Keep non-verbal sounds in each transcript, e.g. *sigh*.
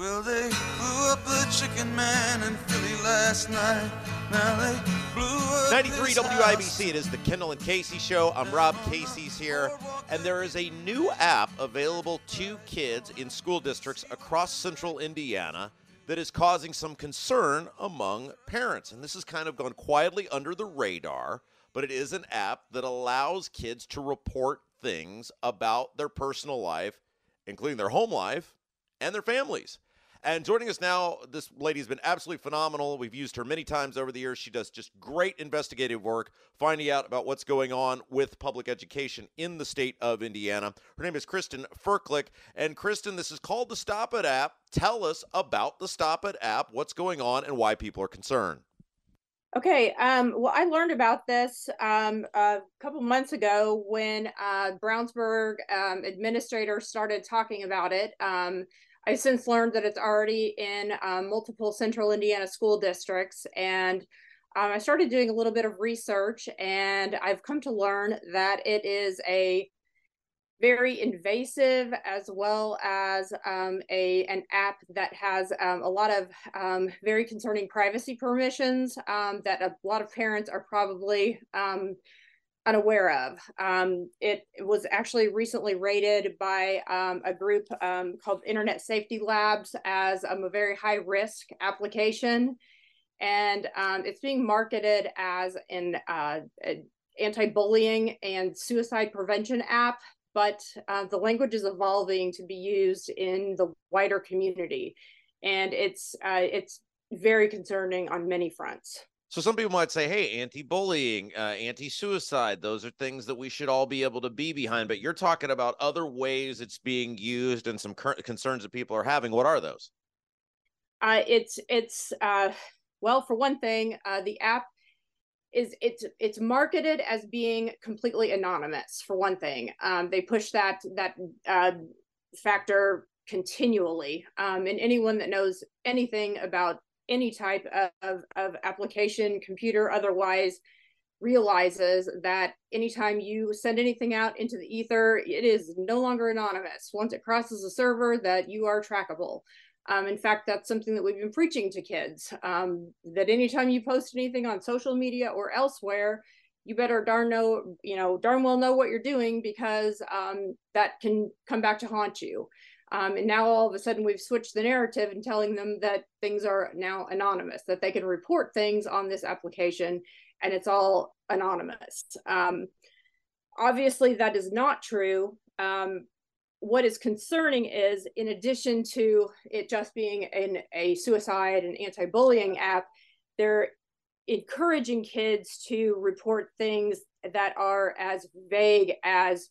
Well, they blew up the chicken man in Philly last night. Now they blew up 93 this WIBC. It is the Kendall and Casey show. I'm Rob Casey's here, and there is a new app available to kids in school districts across central Indiana that is causing some concern among parents. And this has kind of gone quietly under the radar, but it is an app that allows kids to report things about their personal life, including their home life and their families. And joining us now, this lady's been absolutely phenomenal. We've used her many times over the years. She does just great investigative work, finding out about what's going on with public education in the state of Indiana. Her name is Kristen Ferklic. And Kristen, this is called the Stop It app. Tell us about the Stop It app, what's going on, and why people are concerned. Okay, um, well, I learned about this um, a couple months ago when uh, Brownsburg um, administrators started talking about it. I since learned that it's already in um, multiple central Indiana school districts, and um, I started doing a little bit of research, and I've come to learn that it is a very invasive as well as um, a an app that has um, a lot of um, very concerning privacy permissions um, that a lot of parents are probably unaware of. Um, it, was actually recently rated by a group called Internet Safety Labs as a very high risk application, and it's being marketed as an uh, anti-bullying and suicide prevention app but uh, the language is evolving to be used in the wider community, and it's uh, it's very concerning on many fronts. So some people might say, "Hey, anti-bullying, uh, anti-suicide; those are things that we should all be able to be behind." But you're talking about other ways it's being used and some current concerns that people are having. What are those? Uh, it's it's uh, well, for one thing, uh, the app is it's it's marketed as being completely anonymous for one thing um, they push that that uh, factor continually um, and anyone that knows anything about any type of, of application computer otherwise realizes that anytime you send anything out into the ether it is no longer anonymous once it crosses a server that you are trackable um, in fact, that's something that we've been preaching to kids um, that anytime you post anything on social media or elsewhere, you better darn know, you know, darn well know what you're doing because um, that can come back to haunt you. Um, and now all of a sudden we've switched the narrative and telling them that things are now anonymous, that they can report things on this application and it's all anonymous. Um, obviously, that is not true. Um, what is concerning is in addition to it just being an, a suicide and anti-bullying app they're encouraging kids to report things that are as vague as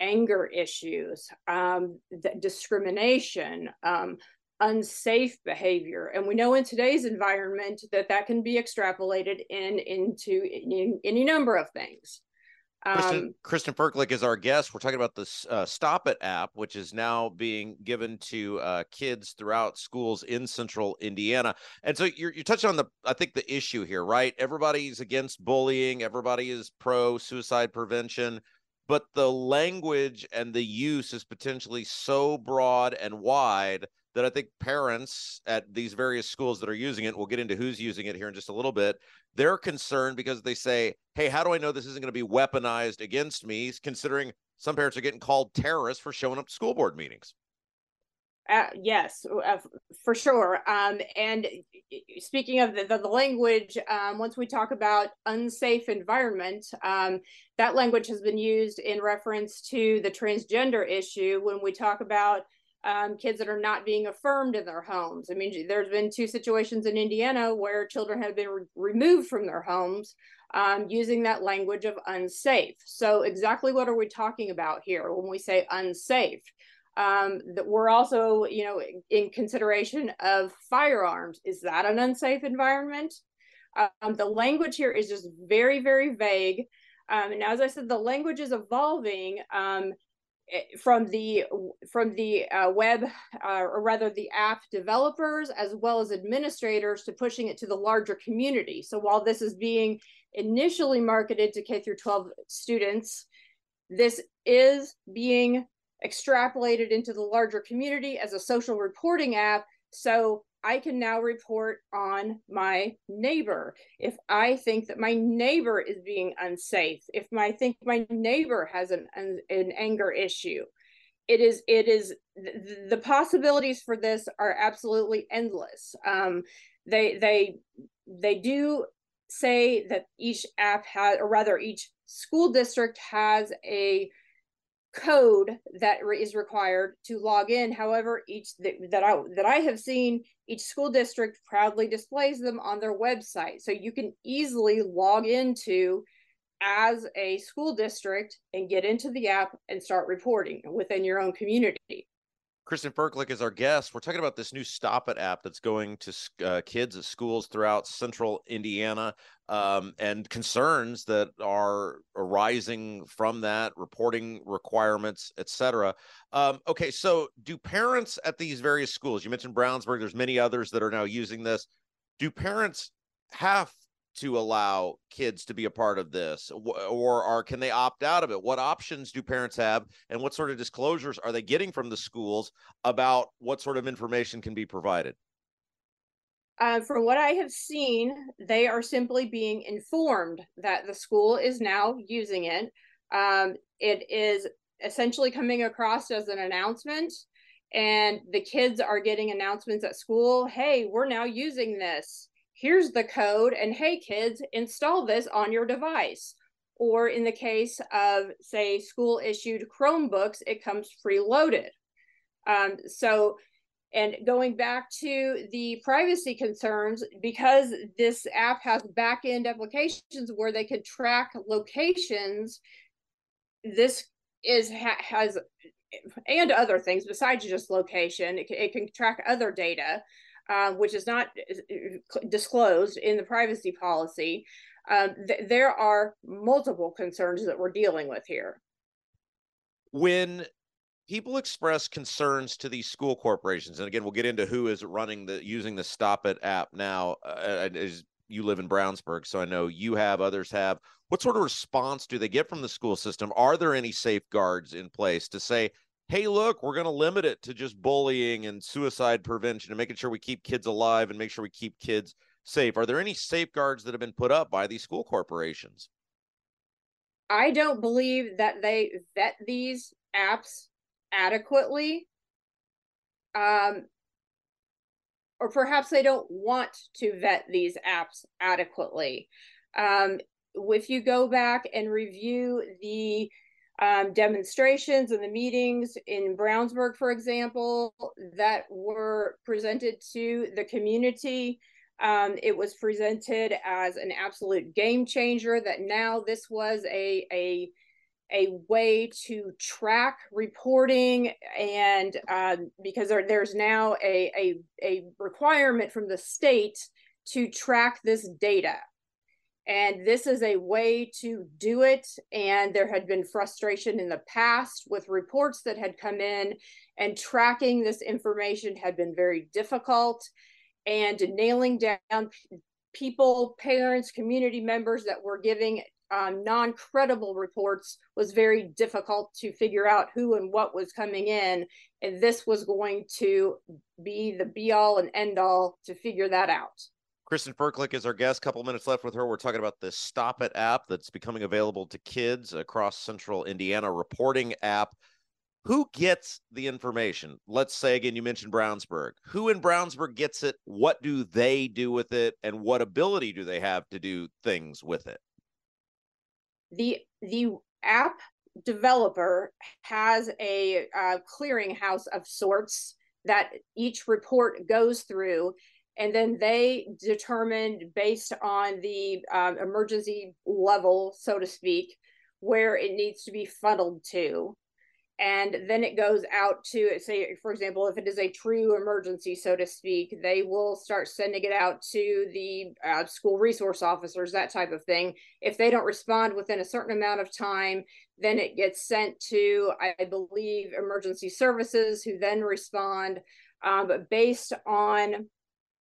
anger issues um, discrimination um, unsafe behavior and we know in today's environment that that can be extrapolated in into in, any number of things Kristen, um, Kristen Ferklic is our guest. We're talking about this uh, Stop It app, which is now being given to uh, kids throughout schools in central Indiana. And so you're, you're touching on the, I think, the issue here, right? Everybody's against bullying, everybody is pro suicide prevention, but the language and the use is potentially so broad and wide that I think parents at these various schools that are using it, we'll get into who's using it here in just a little bit, they're concerned because they say, hey, how do I know this isn't going to be weaponized against me? Considering some parents are getting called terrorists for showing up to school board meetings. Uh, yes, uh, for sure. Um, and speaking of the, the, the language, um, once we talk about unsafe environment, um, that language has been used in reference to the transgender issue when we talk about um, kids that are not being affirmed in their homes. I mean, there's been two situations in Indiana where children have been re- removed from their homes um, using that language of unsafe. So, exactly what are we talking about here when we say unsafe? Um, that we're also, you know, in consideration of firearms. Is that an unsafe environment? Um, the language here is just very, very vague. Um, and as I said, the language is evolving um, eh, from the from the uh, web, uh, or rather the app developers as well as administrators to pushing it to the larger community. So while this is being initially marketed to K through 12 students, this is being extrapolated into the larger community as a social reporting app. So I can now report on my neighbor. If I think that my neighbor is being unsafe, if I think my neighbor has an, an, an anger issue, it is it is the, the possibilities for this are absolutely endless. Um, they they they do say that each app has, or rather, each school district has a code that is required to log in. However, each that, that I that I have seen, each school district proudly displays them on their website, so you can easily log into as a school district and get into the app and start reporting within your own community. Kristen Ferklic is our guest. We're talking about this new Stop It app that's going to uh, kids at schools throughout central Indiana um, and concerns that are arising from that, reporting requirements, etc. Um, okay, so do parents at these various schools, you mentioned Brownsburg, there's many others that are now using this. Do parents have to allow kids to be a part of this or are can they opt out of it? What options do parents have and what sort of disclosures are they getting from the schools about what sort of information can be provided? Uh, from what I have seen, they are simply being informed that the school is now using it. Um, it is essentially coming across as an announcement, and the kids are getting announcements at school hey, we're now using this here's the code and hey kids install this on your device. Or in the case of say school issued chromebooks it comes preloaded. Um, so and going back to the privacy concerns because this app has back end applications where they could track locations this is ha, has and other things besides just location it, it can track other data uh, which is not disclosed in the privacy policy, um, th- there are multiple concerns that we're dealing with here. When people express concerns to these school corporations, and again, we'll get into who is running the using the Stop It app now. Uh, as you live in Brownsburg, so I know you have, others have. What sort of response do they get from the school system? Are there any safeguards in place to say, hey, look, we're going to limit it to just bullying and suicide prevention and making sure we keep kids alive and make sure we keep kids safe. Are there any safeguards that have been put up by these school corporations? I don't believe that they vet these apps adequately. Um, or perhaps they don't want to vet these apps adequately. Um, if you go back and review the um, demonstrations and the meetings in Brownsburg, for example, that were presented to the community. Um, it was presented as an absolute game changer that now this was a, a, a way to track reporting and um, because there, there's now a, a, a requirement from the state to track this data and this is a way to do it. And there had been frustration in the past with reports that had come in, and tracking this information had been very difficult. And nailing down people, parents, community members that were giving um, non credible reports was very difficult to figure out who and what was coming in. And this was going to be the be all and end all to figure that out. Kristen Ferklic is our guest. Couple minutes left with her. We're talking about the Stop It app that's becoming available to kids across central Indiana, reporting app. Who gets the information? Let's say again, you mentioned Brownsburg. Who in Brownsburg gets it? What do they do with it? And what ability do they have to do things with it? The the app developer has a uh, clearinghouse of sorts that each report goes through and then they determined based on the um, emergency level so to speak where it needs to be funneled to. And then it goes out to say for example if it is a true emergency so to speak they will start sending it out to the uh, school resource officers that type of thing. If they don't respond within a certain amount of time then it gets sent to i believe emergency services who then respond um, but based on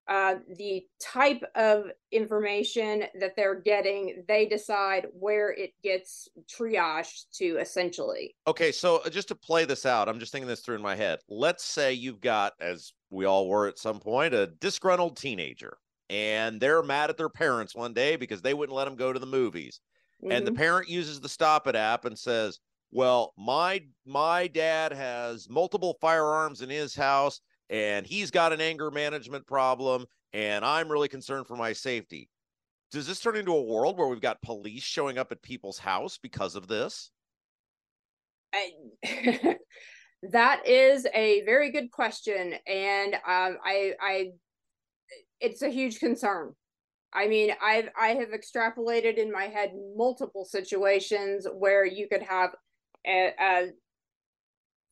uh, the type of information that they're getting, they decide where it gets triaged to essentially. Okay, so uh, just to play this out, I'm just thinking this through in my head. Let's say you've got, as we all were at some point, a disgruntled teenager, and they're mad at their parents one day because they wouldn't let them go to the movies. Mm-hmm. And the mm-hmm. parent uses the Stop It app and says, "Well, my my dad has multiple firearms in his house." And he's got an anger management problem and I'm really concerned for my safety. Does this turn into a world where we've got police showing up at people's house because of this? I, *laughs* that is a very good question, and um, I, I, it's a huge concern. I mean, I've I have extrapolated in my head multiple situations where you could have a, a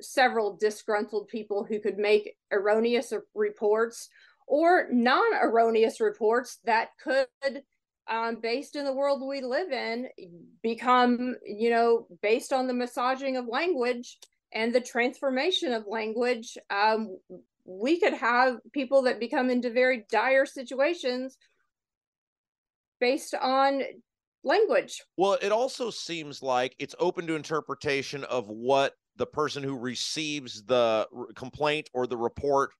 several disgruntled people who could make erroneous reports or non erroneous reports that could, um, based in the world we live in, become, you know, based on the massaging of language and the transformation of language. Um, we could have people that become into very dire situations based on language. Well, it also seems like it's open to interpretation of what the person who receives the complaint or the report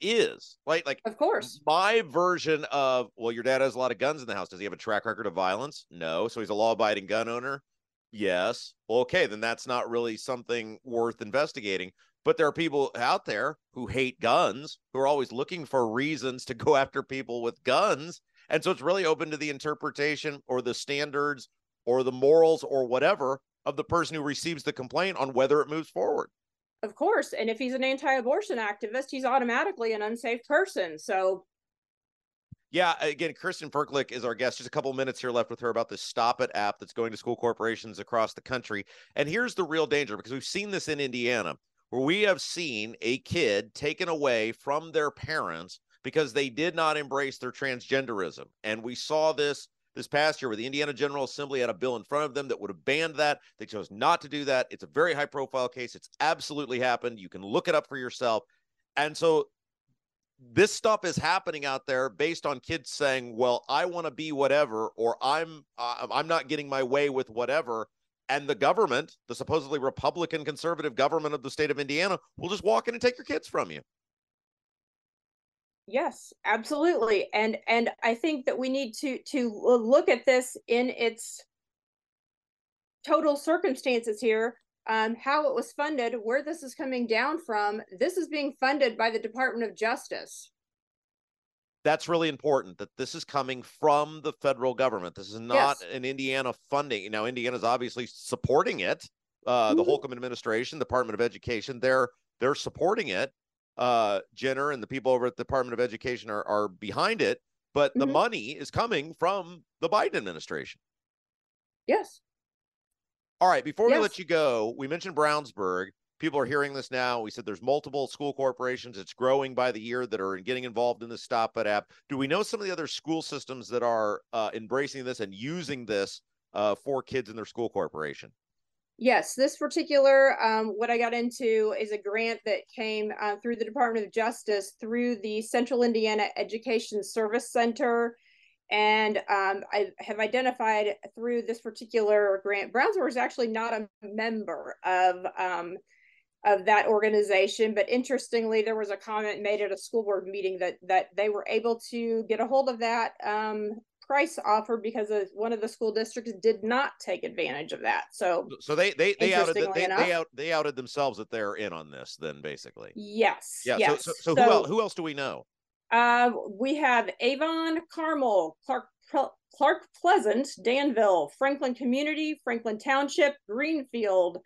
is like like of course. my version of well your dad has a lot of guns in the house. Does he have a track record of violence? No. So he's a law-abiding gun owner? Yes. Well, okay then that's not really something worth investigating. But there are people out there who hate guns who are always looking for reasons to go *laughs* after people with guns. And so it's really open to the interpretation or the standards or the morals or whatever of the person who receives the complaint on whether it moves forward. Of course. And if he's an anti abortion activist, he's automatically an unsafe person. So, yeah, again, Kristen Ferklic is our guest. Just a couple minutes here left with her about this Stop It app that's going to school corporations across the country. And here's the real danger because we've seen this in Indiana, where we have seen a kid taken away from their parents because they did not embrace their transgenderism. And we saw this this past year where the Indiana General Assembly had a bill in front of them that would have banned that. They chose not to do that. It's a very high profile case. It's absolutely happened. You can look it up for yourself. And so this stuff is happening out there based on kids saying, "Well, I want to be whatever," or "I'm uh, I'm not getting my way with whatever," and the government, the supposedly Republican conservative government of the state of Indiana, will just walk in and take your kids from you. Yes, absolutely. And and I think that we need to to look at this in its total circumstances here, um, how it was funded, where this is coming down from. This is being funded by the Department of Justice. That's really important that this is coming from the federal government. This is not yes. an Indiana funding. Now, Indiana's obviously supporting it. Uh, mm-hmm. The Holcomb administration, Department of Education, they're they're supporting it uh, Jenner and the people over at the Department of Education are, are behind it, but the mm-hmm. money is coming from the Biden administration. Yes. All right. Before yes. we let you go, we mentioned Brownsburg. People are hearing this now. We said there's multiple school corporations. It's growing by the year that are getting involved in the Stop It app. Do we know some of the other school systems that are uh, embracing this and using this uh, for kids in their school corporation? Yes, this particular, um, what I got into is a grant that came uh, through the Department of Justice through the Central Indiana Education Service Center. And um, I have identified through this particular grant, Brownsburg is actually not a member of um, of that organization. But interestingly, there was a comment made at a school board meeting that that they were able to get a hold of that um, price offer because of one of the school districts did not take advantage of that. So so they they they outed the, they, they out they outed themselves that they're in on this then basically. Yes. Yeah. Yes. So, so, so, so who else who else do we know? Uh, we have Avon, Carmel, Clark Clark Pleasant, Danville, Franklin Community, Franklin Township, Greenfield.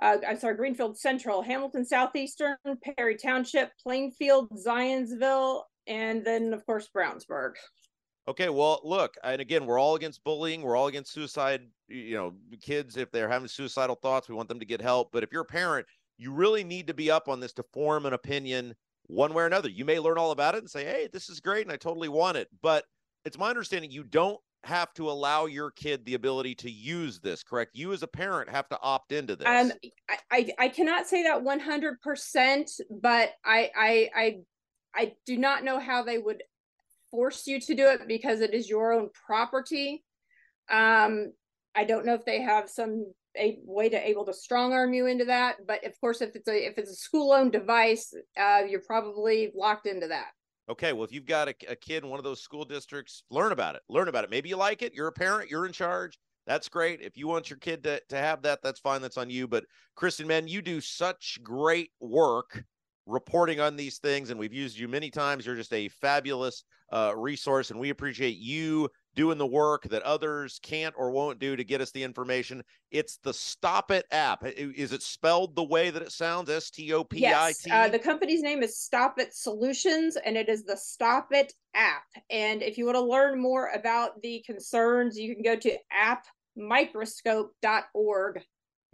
Uh, I'm sorry, Greenfield Central, Hamilton Southeastern, Perry Township, Plainfield, Zionsville, and then of course Brownsburg. Okay, well, look, and again, we're all against bullying. We're all against suicide. You know, kids, if they're having suicidal thoughts, we want them to get help. But if you're a parent, you really need to be up on this to form an opinion one way or another. You may learn all about it and say, hey, this is great and I totally want it. But it's my understanding you don't have to allow your kid the ability to use this, correct? You as a parent have to opt into this. Um, I, I, I cannot say that 100%, but I, I, I, I do not know how they would force you to do it because it is your own property. Um, I don't know if they have some a way to able to strong arm you into that, but of course, if it's a if it's a school owned device, uh, you're probably locked into that. Okay, well, if you've got a, a kid in one of those school districts, learn about it. Learn about it. Maybe you like it. You're a parent. You're in charge. That's great. If you want your kid to, to have that, that's fine. That's on you. But Kristen, man, you do such great work reporting on these things, and we've used you many times. You're just a fabulous uh, resource, and we appreciate you doing the work that others can't or won't do to get us the information. It's the Stop It app. Is it spelled the way that it sounds? S T O P I T. Yes, uh, the company's name is Stop It Solutions, and it is the Stop It app. And if you want to learn more about the concerns, you can go to appmicroscope.org.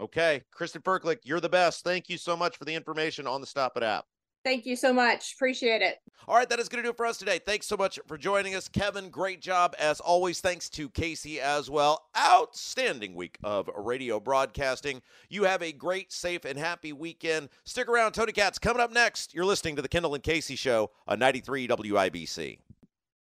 Okay. Kristen Ferklic, you're the best. Thank you so much for the information on the Stop It app. Thank you so much. Appreciate it. All right, that is going to do it for us today. Thanks so much for joining us, Kevin. Great job as always. Thanks to Casey as well. Outstanding week of radio broadcasting. You have a great, safe, and happy weekend. Stick around. Tony Katz coming up next. You're listening to the Kendall and Casey Show on 93 WIBC.